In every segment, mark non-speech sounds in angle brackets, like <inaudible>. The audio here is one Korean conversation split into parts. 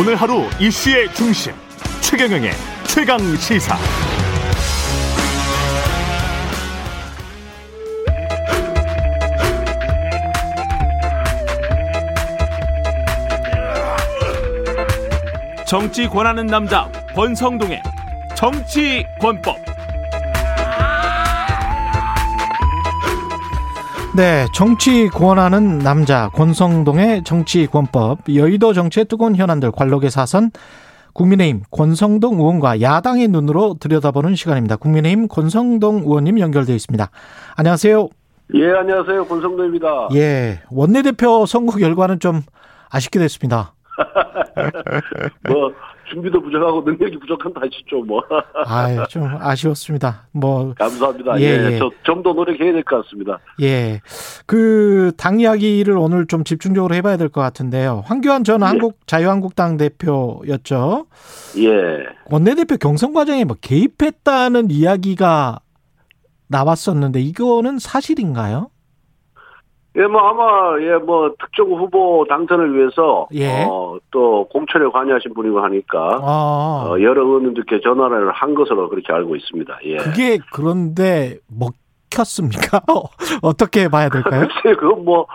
오늘 하루 이슈의 중심 최경영의 최강 시사. 정치 권하는 남자 권성동의 정치 권법. 네, 정치 권하는 남자 권성동의 정치 권법 여의도 정치의 뜨거운 현안들 관록의 사선 국민의힘 권성동 의원과 야당의 눈으로 들여다보는 시간입니다. 국민의힘 권성동 의원님 연결되어 있습니다. 안녕하세요. 예, 안녕하세요. 권성동입니다. 예, 원내대표 선거 결과는 좀 아쉽게 됐습니다. <laughs> 뭐 준비도 부족하고 능력이 부족한 탓이죠, 뭐. <laughs> 아, 좀 아쉬웠습니다. 뭐 감사합니다. 예, 예, 예. 좀더 노력해야 될 것 같습니다. 예. 그, 당 이야기를 오늘 좀 집중적으로 해봐야 될 것 같은데요. 황교안 전 예. 한국 자유한국당 대표였죠. 예. 원내대표 경선 과정에 뭐 개입했다는 이야기가 나왔었는데 이거는 사실인가요? 예, 뭐 아마 예, 뭐 특정 후보 당선을 위해서 예. 어, 또 공천에 관여하신 분이고 하니까 아, 어, 여러 의원님들께 전화를 한 것으로 그렇게 알고 있습니다. 예. 그게 그런데 먹혔습니까? <laughs> 어떻게 봐야 될까요? <laughs> 글쎄, 그건 뭐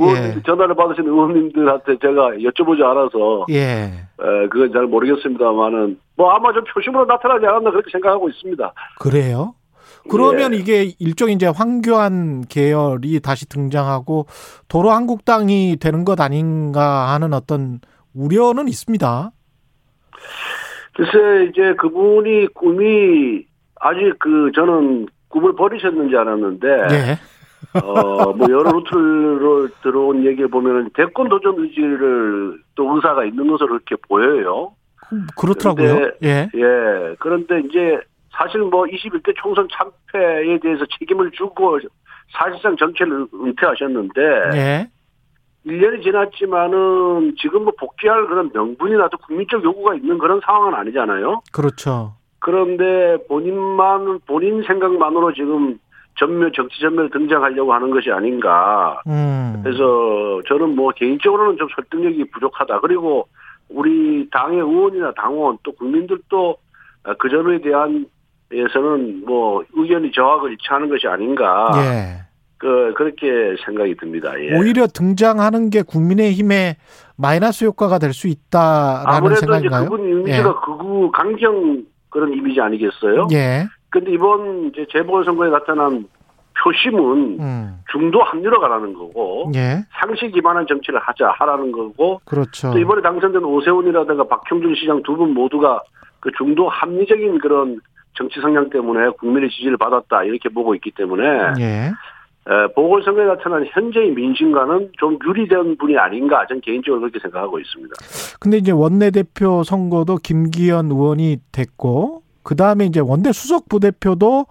예. 전화를 받으신 의원님들한테 제가 여쭤보지 않아서 예. 에, 그건 잘 모르겠습니다만은 뭐 아마 좀 표심으로 나타나지 않았나 그렇게 생각하고 있습니다. 그래요? 그러면 예. 이게 일종의 이제 황교안 계열이 다시 등장하고 도로 한국당이 되는 것 아닌가 하는 어떤 우려는 있습니다. 글쎄 이제 그분이 꿈이 아직 그 저는 꿈을 버리셨는지 알았는데 예. 어뭐 여러 루트로 들어온 얘기를 보면은 대권 도전 의지를 또 의사가 있는 것으로 그렇게 보여요. 그렇더라고요. 근데- 예. 예. 그런데 이제 사실 뭐 21대 총선 참패에 대해서 책임을 주고 사실상 정치를 은퇴하셨는데 예. 1년이 지났지만은 지금 뭐 복귀할 그런 명분이나 또 국민적 요구가 있는 그런 상황은 아니잖아요. 그렇죠. 그런데 본인만 본인 생각만으로 지금 전면 정치 전면에 등장하려고 하는 것이 아닌가. 음. 그래서 저는 뭐 개인적으로는 좀 설득력이 부족하다. 그리고 우리 당의 의원이나 당원 또 국민들도 그 점에 대한 에서는 뭐 의견이 저하고 일치하는 것이 아닌가. 예. 그 그렇게 생각이 듭니다. 예. 오히려 등장하는 게 국민의힘에 마이너스 효과가 될 수 있다라는 아무래도 이제 생각인가요? 그분 이미지가 극우 강경 그런 이미지 아니겠어요? 예. 근데 이번 이제 재보궐선거에 나타난 표심은 음. 중도 합리로 가라는 거고 예. 상식 기반한 정치를 하자 하라는 거고 그렇죠. 또 이번에 당선된 오세훈이라든가 박형준 시장 두 분 모두가 그 중도 합리적인 그런 정치 성향 때문에 국민의 지지를 받았다 이렇게 보고 있기 때문에 예. 에, 보궐선거에 나타난 현재의 민심과는 좀 유리된 분이 아닌가 저는 개인적으로 그렇게 생각하고 있습니다. 근데 이제 원내대표 선거도 김기현 의원이 됐고 그 다음에 이제 원내 수석 부대표도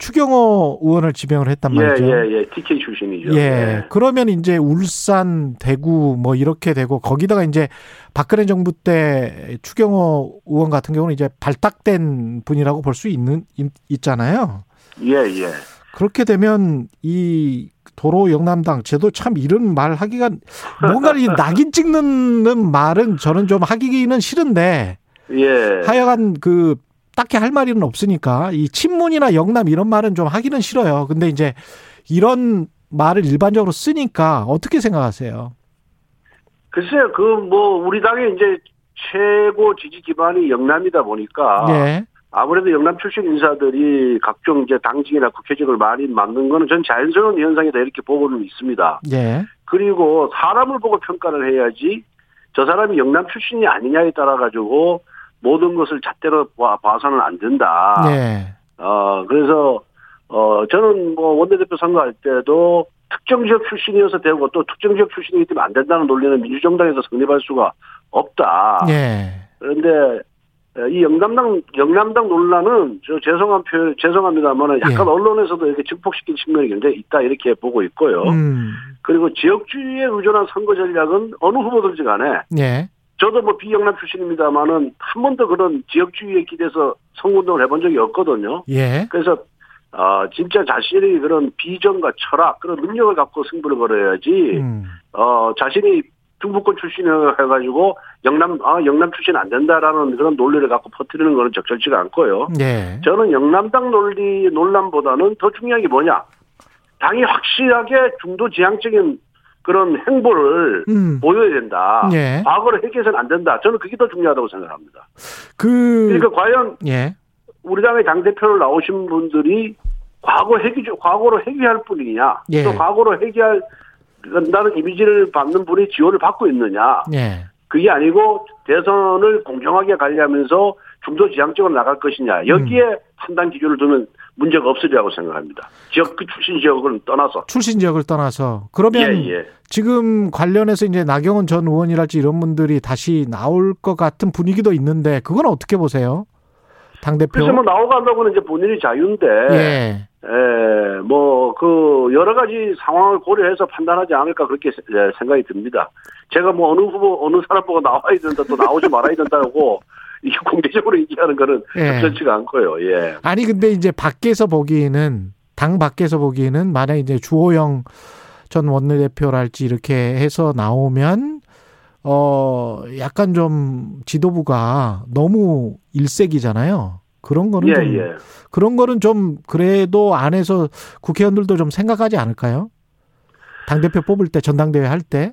추경호 의원을 지명을 했단 말이죠. 예 예예 예, TK 출신이죠. 예. 그러면 이제 울산, 대구 뭐 이렇게 되고 거기다가 이제 박근혜 정부 때 추경호 의원 같은 경우는 이제 발탁된 분이라고 볼 수 있는 있- 있잖아요. 예, 예. 그렇게 되면 이 도로 영남당 제도 참 이런 말 하기가 뭔가 이 낙인 찍는 말은 저는 좀 하기는 싫은데 예. 하여간 그 딱히 할 말은 없으니까 이 친문이나 영남 이런 말은 좀 하기는 싫어요. 근데 이제 이런 말을 일반적으로 쓰니까 어떻게 생각하세요? 글쎄요, 그 뭐 우리 당의 이제 최고 지지 기반이 영남이다 보니까 예. 아무래도 영남 출신 인사들이 각종 이제 당직이나 국회직을 많이 맡는 거는 전 자연스러운 현상이다 이렇게 보고는 있습니다. 예. 그리고 사람을 보고 평가를 해야지 저 사람이 영남 출신이 아니냐에 따라 가지고 모든 것을 잣대로 봐- 봐서는 안 된다. 예. 어, 그래서, 어, 저는 뭐 원내대표 선거할 때도 특정 지역 출신이어서 되고 또 특정 지역 출신이기 때문에 안 된다는 논리는 민주정당에서 성립할 수가 없다. 예. 그런데 에, 이 영남당, 영남당 논란은 저 죄송한 표, 죄송합니다만 약간 예. 언론에서도 이렇게 증폭시킨 측면이 굉장히 있다 이렇게 보고 있고요. 음. 그리고 지역주의에 의존한 선거 전략은 어느 후보든지 간에 예. 저도 뭐 비영남 출신입니다만은 한 번도 그런 지역주의에 기대서 선거운동을 해본 적이 없거든요. 예. 그래서 어 진짜 자신이 그런 비전과 철학 그런 능력을 갖고 승부를 걸어야지 음. 어 자신이 중부권 출신이라 해가지고 영남 아 영남 출신 안 된다라는 그런 논리를 갖고 퍼뜨리는 거는 적절치가 않고요. 예. 저는 영남당 논리 논란보다는 더 중요한 게 뭐냐? 당이 확실하게 중도 지향적인 그런 행보를 음. 보여야 된다. 예. 과거를 회귀해서는 안 된다. 저는 그게 더 중요하다고 생각합니다. 그 그러니까 과연 예. 우리 당의 당 대표로 나오신 분들이 과거 회귀 과거로 회귀할 뿐이냐? 예. 또 과거로 회귀할 나는 이미지를 받는 분이 지원을 받고 있느냐? 예. 그게 아니고 대선을 공정하게 관리하면서 중도 지향적으로 나갈 것이냐 여기에 음. 판단 기준을 두면 문제가 없으리라고 생각합니다. 지역 그 출신 지역을 떠나서 출신 지역을 떠나서 그러면 예, 예. 지금 관련해서 이제 나경원 전 의원이랄지 이런 분들이 다시 나올 것 같은 분위기도 있는데 그건 어떻게 보세요? 당 대표. 그래서 뭐 나오간다고는 이제 본인이 자유인데 예. 예, 뭐, 그, 여러 가지 상황을 고려해서 판단하지 않을까, 그렇게 세- 예, 생각이 듭니다. 제가 뭐, 어느 후보, 어느 사람 보고 나와야 된다, 또 나오지 말아야 된다고, 이게 공개적으로 얘기하는 거는 예. 적절치가 않고요, 예. 아니 근데 이제 밖에서 보기에는 당 밖에서 보기에는 만약 이제 주호영 전 원내대표랄지 이렇게 해서 나오면 어 약간 좀 지도부가 너무 일색이잖아요. 그런 거는 예, 좀 예. 그런 거는 좀 그래도 안에서 국회의원들도 좀 생각하지 않을까요? 당 대표 뽑을 때 전당대회 할 때.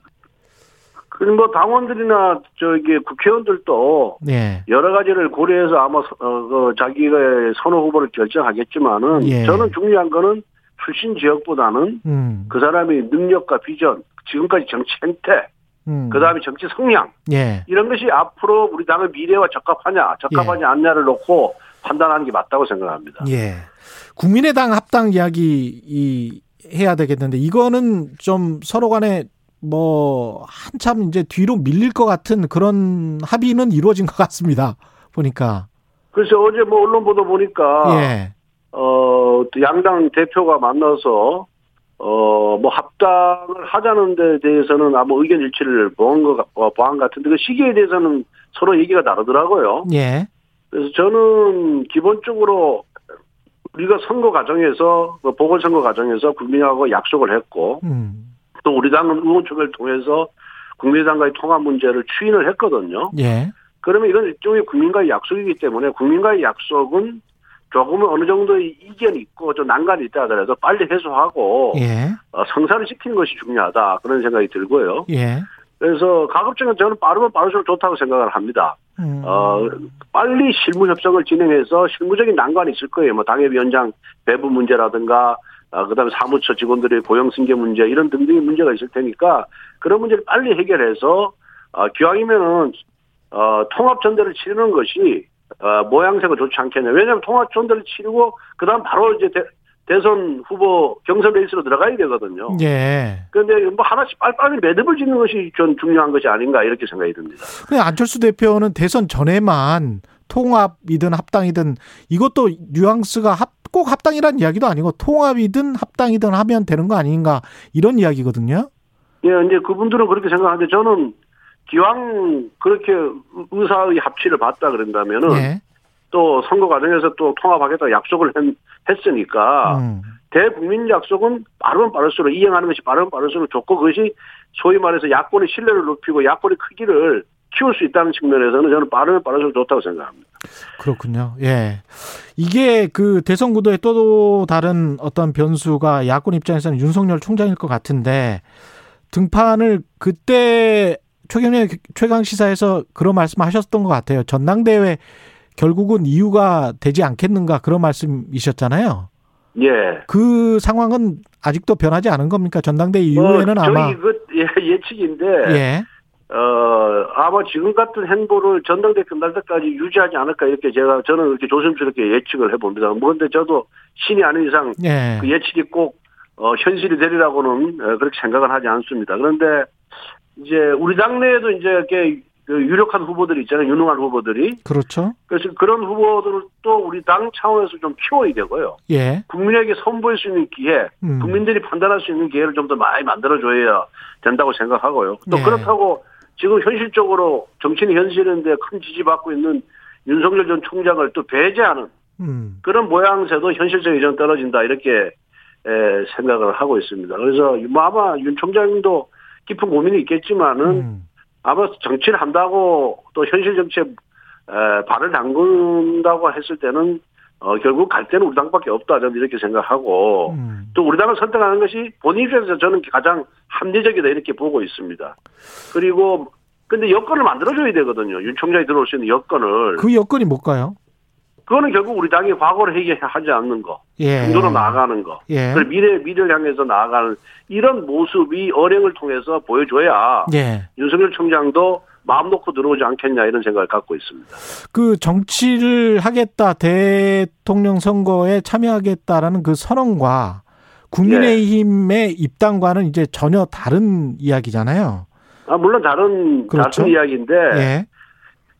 그리고 뭐, 당원들이나, 저기, 국회의원들도 예. 여러 가지를 고려해서 아마, 서- 어, 그 자기가 선호 후보를 결정하겠지만은, 예. 저는 중요한 거는 출신 지역보다는 음. 그 사람의 능력과 비전, 지금까지 정치 행태, 음. 그 다음에 정치 성향, 예. 이런 것이 앞으로 우리 당의 미래와 적합하냐, 적합하지 않냐를 놓고 판단하는 게 맞다고 생각합니다. 예. 국민의당 합당 이야기 이 해야 되겠는데 이거는 좀 서로 간에 뭐 한참 이제 뒤로 밀릴 것 같은 그런 합의는 이루어진 것 같습니다. 보니까. 그래서 어제 뭐 언론 보도 보니까 예. 어, 또 양당 대표가 만나서 어, 뭐 합당을 하자는 데 대해서는 아마 의견 일치를 보한 것, 같- 어, 보한 것 같은데 그 시기에 대해서는 서로 얘기가 다르더라고요. 예. 그래서 저는 기본적으로 우리가 선거 과정에서 그 보궐선거 과정에서 국민하고 약속을 했고 음. 또 우리 당은 의원총회를 통해서 국민의당과의 통합 문제를 추인을 했거든요. 예. 그러면 이건 일종의 국민과의 약속이기 때문에 국민과의 약속은 조금은 어느 정도의 이견이 있고 좀 난관이 있다 하더라도 빨리 해소하고 예. 어, 성사를 시키는 것이 중요하다 그런 생각이 들고요. 예. 그래서 가급적이면 저는 빠르면 빠를수록 좋다고 생각을 합니다. 음. 어, 빨리 실무 협상을 진행해서 실무적인 난관이 있을 거예요. 뭐 당협위원장 배부 문제라든가 아, 그다음에 사무처 직원들의 고용 승계 문제 이런 등등의 문제가 있을 테니까 그런 문제를 빨리 해결해서 어, 기왕이면은 어, 통합 전대를 치르는 것이 어, 모양새가 좋지 않겠냐. 왜냐하면 통합 전대를 치르고 그다음 바로 이제 대, 선 후보 경선 레이스로 들어가야 되거든요. 예. 그런데 뭐 하나씩 빨리빨리 매듭을 짓는 것이 전 중요한 것이 아닌가 이렇게 생각이 듭니다. 근데 안철수 대표는 대선 전에만 통합이든 합당이든 이것도 뉘앙스가 합, 꼭 합당이라는 이야기도 아니고 통합이든 합당이든 하면 되는 거 아닌가 이런 이야기거든요. 예, 이제 그분들은 그렇게 생각하는데 저는 기왕 그렇게 의사의 합치를 봤다 그런다면은 예. 또 선거 과정에서 또 통합하겠다 약속을 했, 으니까 음. 대국민 약속은 빠르면 빠를수록 이행하는 것이 빠르면 빠를수록 좋고 그것이 소위 말해서 야권의 신뢰를 높이고 야권의 크기를 키울 수 있다는 측면에서는 저는 빠르면 빠를수록 좋다고 생각합니다. 그렇군요. 예. 이게 그 대선 구도의 또 다른 어떤 변수가 야권 입장에서는 윤석열 총장일 것 같은데 등판을 그때 최경련 최강 시사에서 그런 말씀하셨던 것 같아요. 전당대회 결국은 이유가 되지 않겠는가 그런 말씀이셨잖아요. 예. 그 상황은 아직도 변하지 않은 겁니까? 전당대 회 이후에는 어, 아마 저희 그 예, 예측인데 예. 어, 아마 지금 같은 행보를 전당대 끝날 때까지 유지하지 않을까 이렇게 제가 저는 이렇게 조심스럽게 예측을 해봅니다. 뭐 근데 저도 신이 아닌 이상 예. 그 예측이 꼭 어, 현실이 되리라고는 어, 그렇게 생각을 하지 않습니다. 그런데 이제 우리 당내에도 이제 이렇게 그 유력한 후보들이 있잖아요. 유능한 후보들이. 그렇죠. 그래서 그런 후보들을 또 우리 당 차원에서 좀 키워야 되고요. 예. 국민에게 선보일 수 있는 기회, 음. 국민들이 판단할 수 있는 기회를 좀 더 많이 만들어줘야 된다고 생각하고요. 또 네. 그렇다고 지금 현실적으로 정치는 현실인데 큰 지지받고 있는 윤석열 전 총장을 또 배제하는 음. 그런 모양새도 현실적이 좀 떨어진다 이렇게 에, 생각을 하고 있습니다. 그래서 뭐 아마 윤 총장도 깊은 고민이 있겠지만은 음. 아마 정치를 한다고 또 현실 정치에 에, 발을 담근다고 했을 때는 어, 결국 갈 때는 우리 당밖에 없다 저는 이렇게 생각하고 음. 또 우리 당을 선택하는 것이 본인 입장에서 저는 가장 합리적이다 이렇게 보고 있습니다. 그리고 근데 여건을 만들어줘야 되거든요. 윤 총장이 들어올 수 있는 여건을. 그 여건이 뭘까요? 그거는 결국 우리 당이 과거를 해결하지 않는 거, 예. 중도로 나아가는 거, 예. 그리고 미래 미래를 향해서 나아가는 이런 모습이 어령을 통해서 보여줘야 예. 윤석열 총장도 마음 놓고 들어오지 않겠냐 이런 생각을 갖고 있습니다. 그 정치를 하겠다, 대통령 선거에 참여하겠다라는 그 선언과 국민의힘의 입당과는 이제 전혀 다른 이야기잖아요. 아 물론 다른 그렇죠. 다른 이야기인데 예.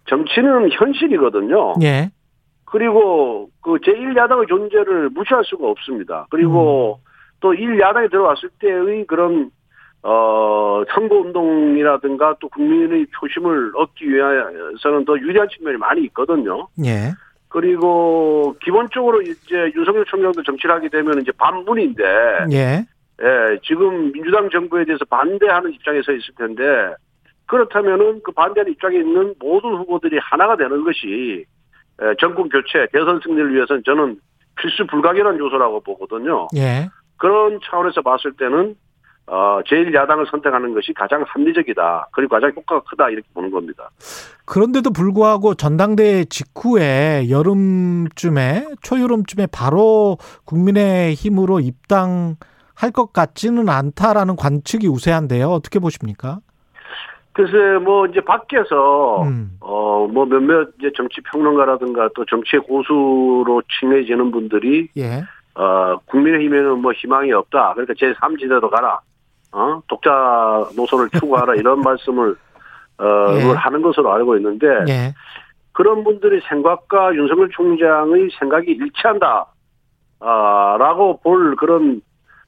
정치는 현실이거든요. 예. 그리고 그 제1야당의 존재를 무시할 수가 없습니다. 그리고 또 1야당이 들어왔을 때의 그런 어 선거 운동이라든가 또 국민의 표심을 얻기 위해서는 더 유리한 측면이 많이 있거든요. 예. 그리고 기본적으로 이제 윤석열 총장도 정치를 하게 되면 이제 반문인데 예. 예, 지금 민주당 정부에 대해서 반대하는 입장에 서 있을 텐데 그렇다면은 그 반대하는 입장에 있는 모든 후보들이 하나가 되는 것이 예, 정권 교체, 대선 승리를 위해서는 저는 필수 불가결한 요소라고 보거든요. 예. 그런 차원에서 봤을 때는 어, 제1야당을 선택하는 것이 가장 합리적이다. 그리고 가장 효과가 크다. 이렇게 보는 겁니다. 그런데도 불구하고 전당대회 직후에 여름쯤에 초여름쯤에 바로 국민의 힘으로 입당할 것 같지는 않다라는 관측이 우세한데요. 어떻게 보십니까? 글쎄, 뭐, 이제 밖에서, 음. 어, 뭐 몇몇 이제 정치 평론가라든가 또 정치의 고수로 칭해지는 분들이, 예. 어, 국민의힘에는 뭐 희망이 없다. 그러니까 제3지대로 가라. 어, 독자 노선을 추구하라. 이런 <laughs> 말씀을, 어, 예. 하는 것으로 알고 있는데, 예. 그런 분들의 생각과 윤석열 총장의 생각이 일치한다. 아, 라고 볼 그런,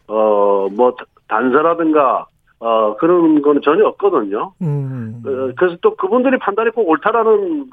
어, 뭐, 단서라든가, 어, 그런 거는 전혀 없거든요. 음. 어, 그래서 또 그분들이 판단이 꼭 옳다라는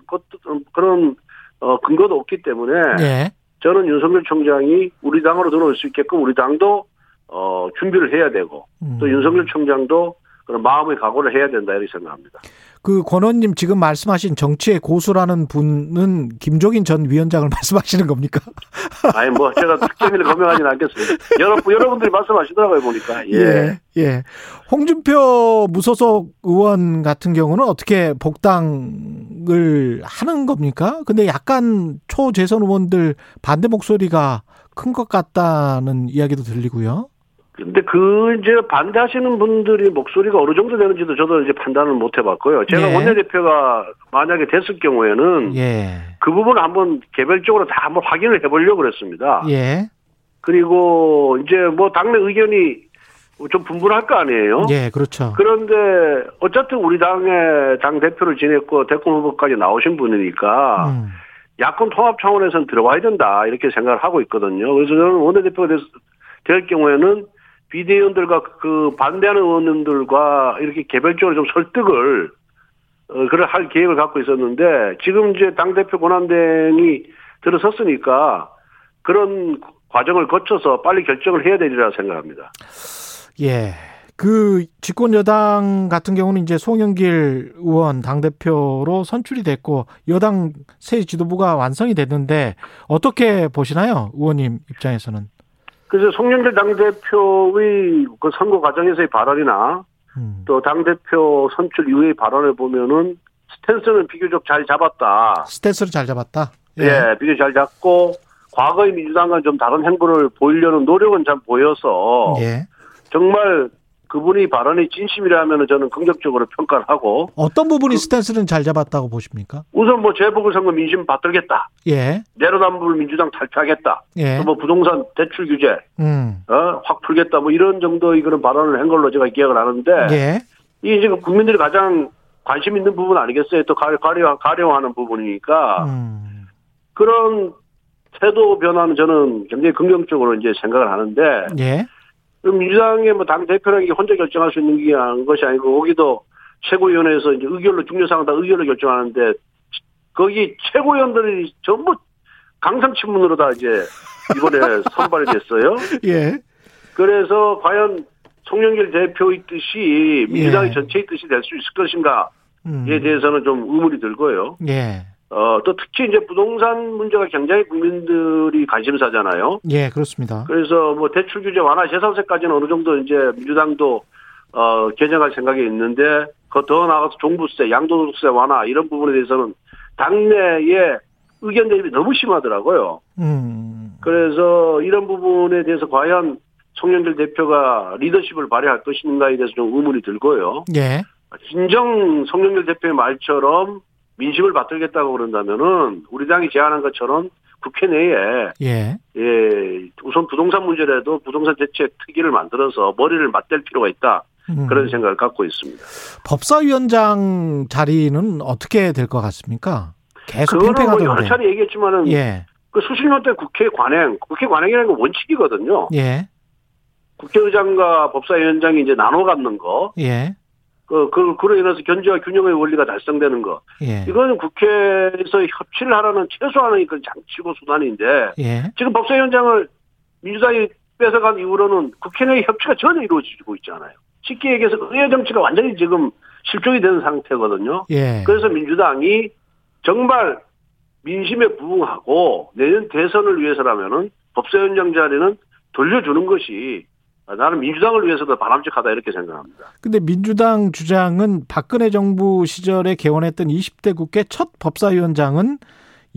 음, 그런, 어, 근거도 없기 때문에, 예. 저는 윤석열 총장이 우리 당으로 들어올 수 있게끔 우리 당도, 어, 준비를 해야 되고, 음. 또 윤석열 총장도 그런 마음의 각오를 해야 된다, 이렇게 생각합니다. 그 권원님 지금 말씀하신 정치의 고수라는 분은 김종인 전 위원장을 <laughs> 말씀하시는 겁니까? <laughs> 아니, 뭐, 제가 특정인을 거명하지는 않겠습니다. 여러분, 여러분들이 말씀하시더라고요, 보니까. 예. 예. 예. 홍준표 무소속 의원 같은 경우는 어떻게 복당을 하는 겁니까? 근데 약간 초재선 의원들 반대 목소리가 큰 것 같다는 이야기도 들리고요. 근데 그, 이제 반대하시는 분들이 목소리가 어느 정도 되는지도 저도 이제 판단을 못 해봤고요. 제가 예. 원내대표가 만약에 됐을 경우에는 예. 그 부분을 한번 개별적으로 다 한번 확인을 해보려고 그랬습니다. 예. 그리고 이제 뭐 당내 의견이 좀 분분할 거 아니에요. 예, 그렇죠. 그런데 어쨌든 우리 당의 당 대표를 지냈고 대권 후보까지 나오신 분이니까 음. 야권 통합 차원에서는 들어와야 된다 이렇게 생각을 하고 있거든요. 그래서 저는 원내대표가 될, 될 경우에는 비대위원들과 그 반대하는 의원들과 이렇게 개별적으로 좀 설득을 어, 그럴 할 계획을 갖고 있었는데 지금 이제 당 대표 권한대행이 들어섰으니까 그런 과정을 거쳐서 빨리 결정을 해야 되리라 생각합니다. 예. 그 집권 여당 같은 경우는 이제 송영길 의원 당 대표로 선출이 됐고 여당 새 지도부가 완성이 됐는데 어떻게 보시나요, 의원님 입장에서는? 그래서 송영길 당대표의 그 선거 과정에서의 발언이나 음. 또 당대표 선출 이후의 발언을 보면은 스탠스는 비교적 잘 잡았다. 스탠스를 잘 잡았다. 예, 비교적 잘 잡고 과거의 민주당과 좀 다른 행보를 보이려는 노력은 참 보여서 예. 정말 그분이 발언이 진심이라면 저는 긍정적으로 평가를 하고 어떤 부분이 스탠스는 잘 잡았다고 보십니까? 우선 뭐 재보궐선거 민심 받들겠다. 예. 내로남불 민주당 탈퇴하겠다. 예. 또뭐 부동산 대출 규제 음. 어, 확 풀겠다. 뭐 이런 정도의 그런 발언을 한 걸로 제가 기억을 하는데 예. 이게 지금 국민들이 가장 관심 있는 부분 아니겠어요? 또 가려, 가려, 가려하는 부분이니까 음. 그런 태도 변화는 저는 굉장히 긍정적으로 이제 생각을 하는데 예. 그럼 민주당의 뭐 당 대표라는 게 혼자 결정할 수 있는 게 아닌 것이 아니고 거기도 최고위원회에서 이제 의결로 중요사항 다 의결로 결정하는데 거기 최고위원들이 전부 강성친문으로 다 이제 이번에 <laughs> 선발이 됐어요. 예. 그래서 과연 송영길 대표의 뜻이 민주당의 예. 전체의 뜻이 될 수 있을 것인가에 음. 대해서는 좀 의문이 들고요. 예. 어, 또 특히 이제 부동산 문제가 굉장히 국민들이 관심사잖아요. 예, 그렇습니다. 그래서 뭐 대출 규제 완화 재산세까지는 어느 정도 이제 민주당도 어, 개정할 생각이 있는데 그더 나아가서 종부세, 양도소득세 완화 이런 부분에 대해서는 당내에 의견 대립이 너무 심하더라고요. 음. 그래서 이런 부분에 대해서 과연 송영길 대표가 리더십을 발휘할 것인가에 대해서 좀 의문이 들고요. 예. 진정 송영길 대표의 말처럼 민심을 받들겠다고 그런다면은 우리 당이 제안한 것처럼 국회 내에 예. 예 우선 부동산 문제라도 부동산 대책 특위를 만들어서 머리를 맞댈 필요가 있다 음. 그런 생각을 갖고 있습니다. 법사위원장 자리는 어떻게 될 것 같습니까? 계속 그거는 뭐 여러 팽팽하던데. 차례 얘기했지만은 예. 그 수십 년대 국회 관행, 국회 관행이라는 건 원칙이거든요. 예. 국회의장과 법사위원장이 이제 나눠 갖는 거, 예. 그, 그, 그로 인해서 견제와 균형의 원리가 달성되는 거. 예. 이거는 국회에서 협치를 하라는 최소한의 그 장치고 수단인데, 예. 지금 법사위 원장을 민주당이 뺏어간 이후로는 국회 내 협치가 전혀 이루어지고 있지 않아요. 쉽게 얘기해서 의회 정치가 완전히 지금 실종이 된 상태거든요. 예. 그래서 민주당이 정말 민심에 부응하고 내년 대선을 위해서라면은 법사위원장 자리는 돌려주는 것이 나는 민주당을 위해서도 바람직하다 이렇게 생각합니다. 근데 민주당 주장은 박근혜 정부 시절에 개원했던 20대 국회 첫 법사위원장은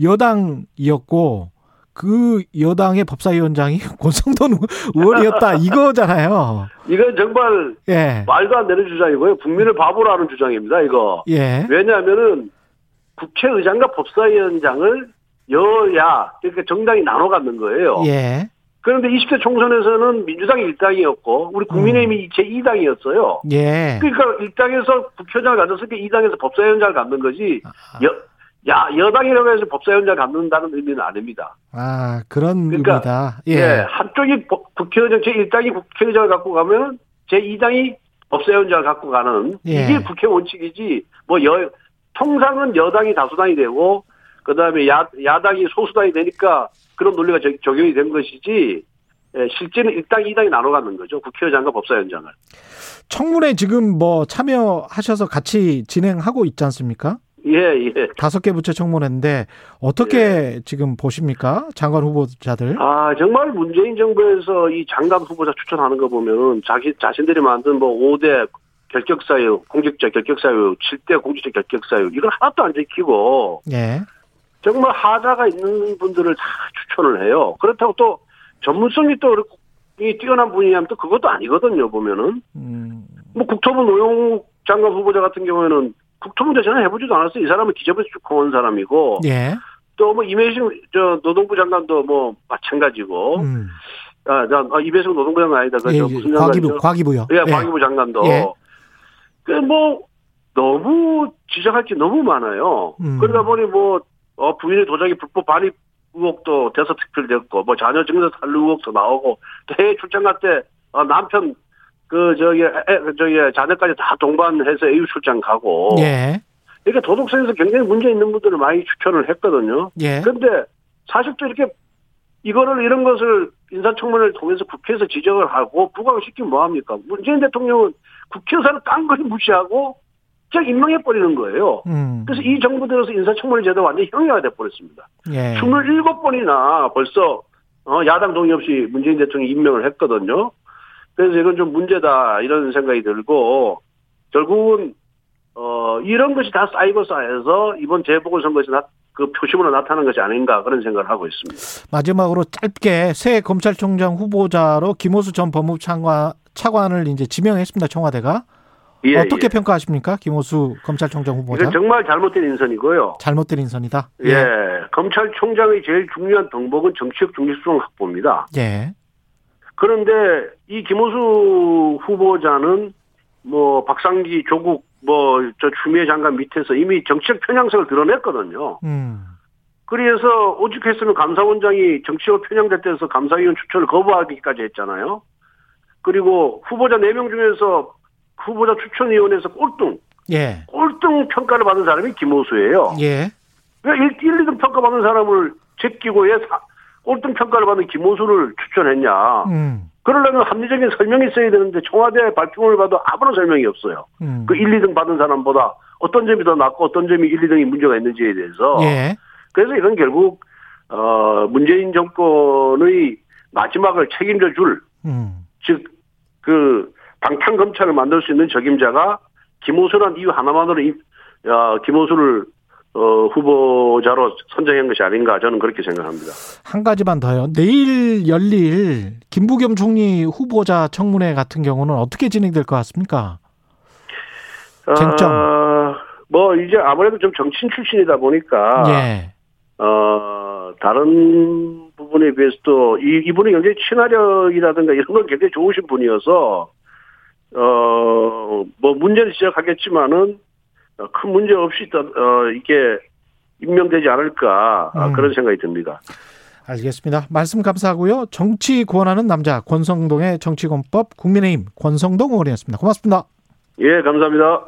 여당이었고 그 여당의 법사위원장이 <laughs> 권성동 의원이었다 <laughs> 이거잖아요. 이건 정말 예. 말도 안 되는 주장이고요. 국민을 바보로 하는 주장입니다. 이거. 예. 왜냐하면은 국회의장과 법사위원장을 여야 그러니까 정당이 나눠 갖는 거예요. 예. 그런데 20대 총선에서는 민주당이 1당이었고 우리 국민의힘이 제 2당이었어요. 예. 그러니까 1당에서 국회의장을 때 2당에서 법사위원장을 갖는 거지 아. 여, 야, 여당이라고 해서 법사위원장을 갖는다는 의미는 아닙니다. 아, 그런 그러니까, 의미다. 예. 예. 한쪽이 법- 국회의장, 제 1당이 국회의장을 갖고 가면 제 2당이 법사위원장을 갖고 가는 예. 이게 국회 원칙이지 뭐 여, 통상은 여당이 다수당이 되고 그 다음에 야, 야당이 소수당이 되니까 그런 논리가 적- 적용이 된 것이지 예, 실제는 1당, 2당이 나눠 갖는 거죠. 국회의장과 법사위원장을. 청문회 지금 뭐 참여하셔서 같이 진행하고 있지 않습니까? 예, 예. 다섯 개 부처 청문회인데 어떻게 지금 보십니까? 장관 후보자들? 아, 정말 문재인 정부에서 이 장관 후보자 추천하는 거 보면은 자기, 자신들이 만든 뭐 5대 결격사유, 공직자 결격사유, 7대 공직자 결격사유, 이걸 하나도 안 지키고 예. 정말 하자가 있는 분들을 다 추천을 해요. 그렇다고 또 전문성이 또 이 뛰어난 분이냐면 또 그것도 아니거든요, 보면은. 음, 뭐 국토부 노영욱 장관 후보자 같은 경우에는 국토부 대전에 해보지도 않았어요. 이 사람은 기재부에서 쭉온 사람이고. 예. 또뭐 이매식 저 노동부 장관도 뭐 마찬가지고. 음. 아, 자, 아, 이배석 노동부 장관 아니다. 그저 예, 무슨 과기부? 과기부요. 예, 과기부 장관도. 예. 그뭐 너무 지적할 게 너무 많아요. 음. 그러다 보니 뭐 어, 부인의 도자기 불법 발입 의혹도 대서특필됐고 뭐 자녀 증서 탈루 의혹도 나오고 또 해외 출장 갈 때 어, 남편 그 저기 애, 그 저기 자녀까지 다 동반해서 EU 출장 가고 예. 이렇게 도덕성에서 굉장히 문제 있는 분들을 많이 추천을 했거든요. 예. 그런데 사실 또 이렇게 이거를 이런 것을 인사청문회를 통해서 국회에서 지적을 하고 부각을 시키면 뭐합니까? 문재인 대통령은 국회의사를 깡그리 무시하고 그냥 임명해버리는 거예요. 음. 그래서 이 정부 들어서 인사청문회 제도 완전히 형이가 돼버렸습니다. 예. 27번이나 벌써 어, 야당 동의 없이 문재인 대통령이 임명을 했거든요. 그래서 이건 좀 문제다 이런 생각이 들고 결국은 어, 이런 것이 다 쌓이고 쌓여서 이번 재보궐선거에서 나, 그 표심으로 나타난 것이 아닌가 그런 생각을 하고 있습니다. 마지막으로 짧게 새 검찰총장 후보자로 김호수 전 법무부 차관, 차관을 이제 지명했습니다. 청와대가. 예, 어떻게 예. 평가하십니까? 김호수 검찰총장 후보자. 이건 정말 잘못된 인선이고요. 잘못된 인선이다. 예. 검찰총장의 제일 중요한 덕목은 정치적 중립성 확보입니다. 예. 그런데 이 김호수 후보자는 뭐 박상기 조국 뭐 저 추미애 장관 밑에서 이미 정치적 편향성을 드러냈거든요. 음. 그래서 오죽했으면 감사원장이 정치적 편향됐다 해서 감사위원 추천을 거부하기까지 했잖아요. 그리고 후보자 4명 중에서 후보자 추천위원회에서 꼴등, 예. 꼴등 평가를 받은 사람이 김호수예요. 예. 왜 1, 2등 평가받은 사람을 제끼고 왜 사- 꼴등 평가를 받는 김호수를 추천했냐. 음. 그러려면 합리적인 설명이 있어야 되는데 청와대 발표를 봐도 아무런 설명이 없어요. 음. 그 1, 2등 받은 사람보다 어떤 점이 더 낫고 어떤 점이 1, 2등이 문제가 있는지에 대해서. 예. 그래서 이건 결국 어 문재인 정권의 마지막을 책임져 줄 음. 즉, 그, 방탄 검찰을 만들 수 있는 적임자가 김호수란 이유 하나만으로, 이, 어, 김호수를, 어, 후보자로 선정한 것이 아닌가 저는 그렇게 생각합니다. 한 가지만 더요. 내일 열릴 김부겸 총리 후보자 청문회 같은 경우는 어떻게 진행될 것 같습니까? 쟁점. 어, 뭐, 이제 아무래도 좀 정치인 출신이다 보니까, 예. 어, 다른 부분에 비해서도 이, 이분이 굉장히 친화력이라든가 이런 건 굉장히 좋으신 분이어서, 어, 뭐 문제를 지적하겠지만은 어, 큰 문제 없이 어, 이게 임명되지 않을까 아, 음. 그런 생각이 듭니다. 알겠습니다. 말씀 감사하고요. 정치 구원하는 남자 권성동의 정치권법 국민의힘 권성동 의원이었습니다. 고맙습니다. 예, 감사합니다.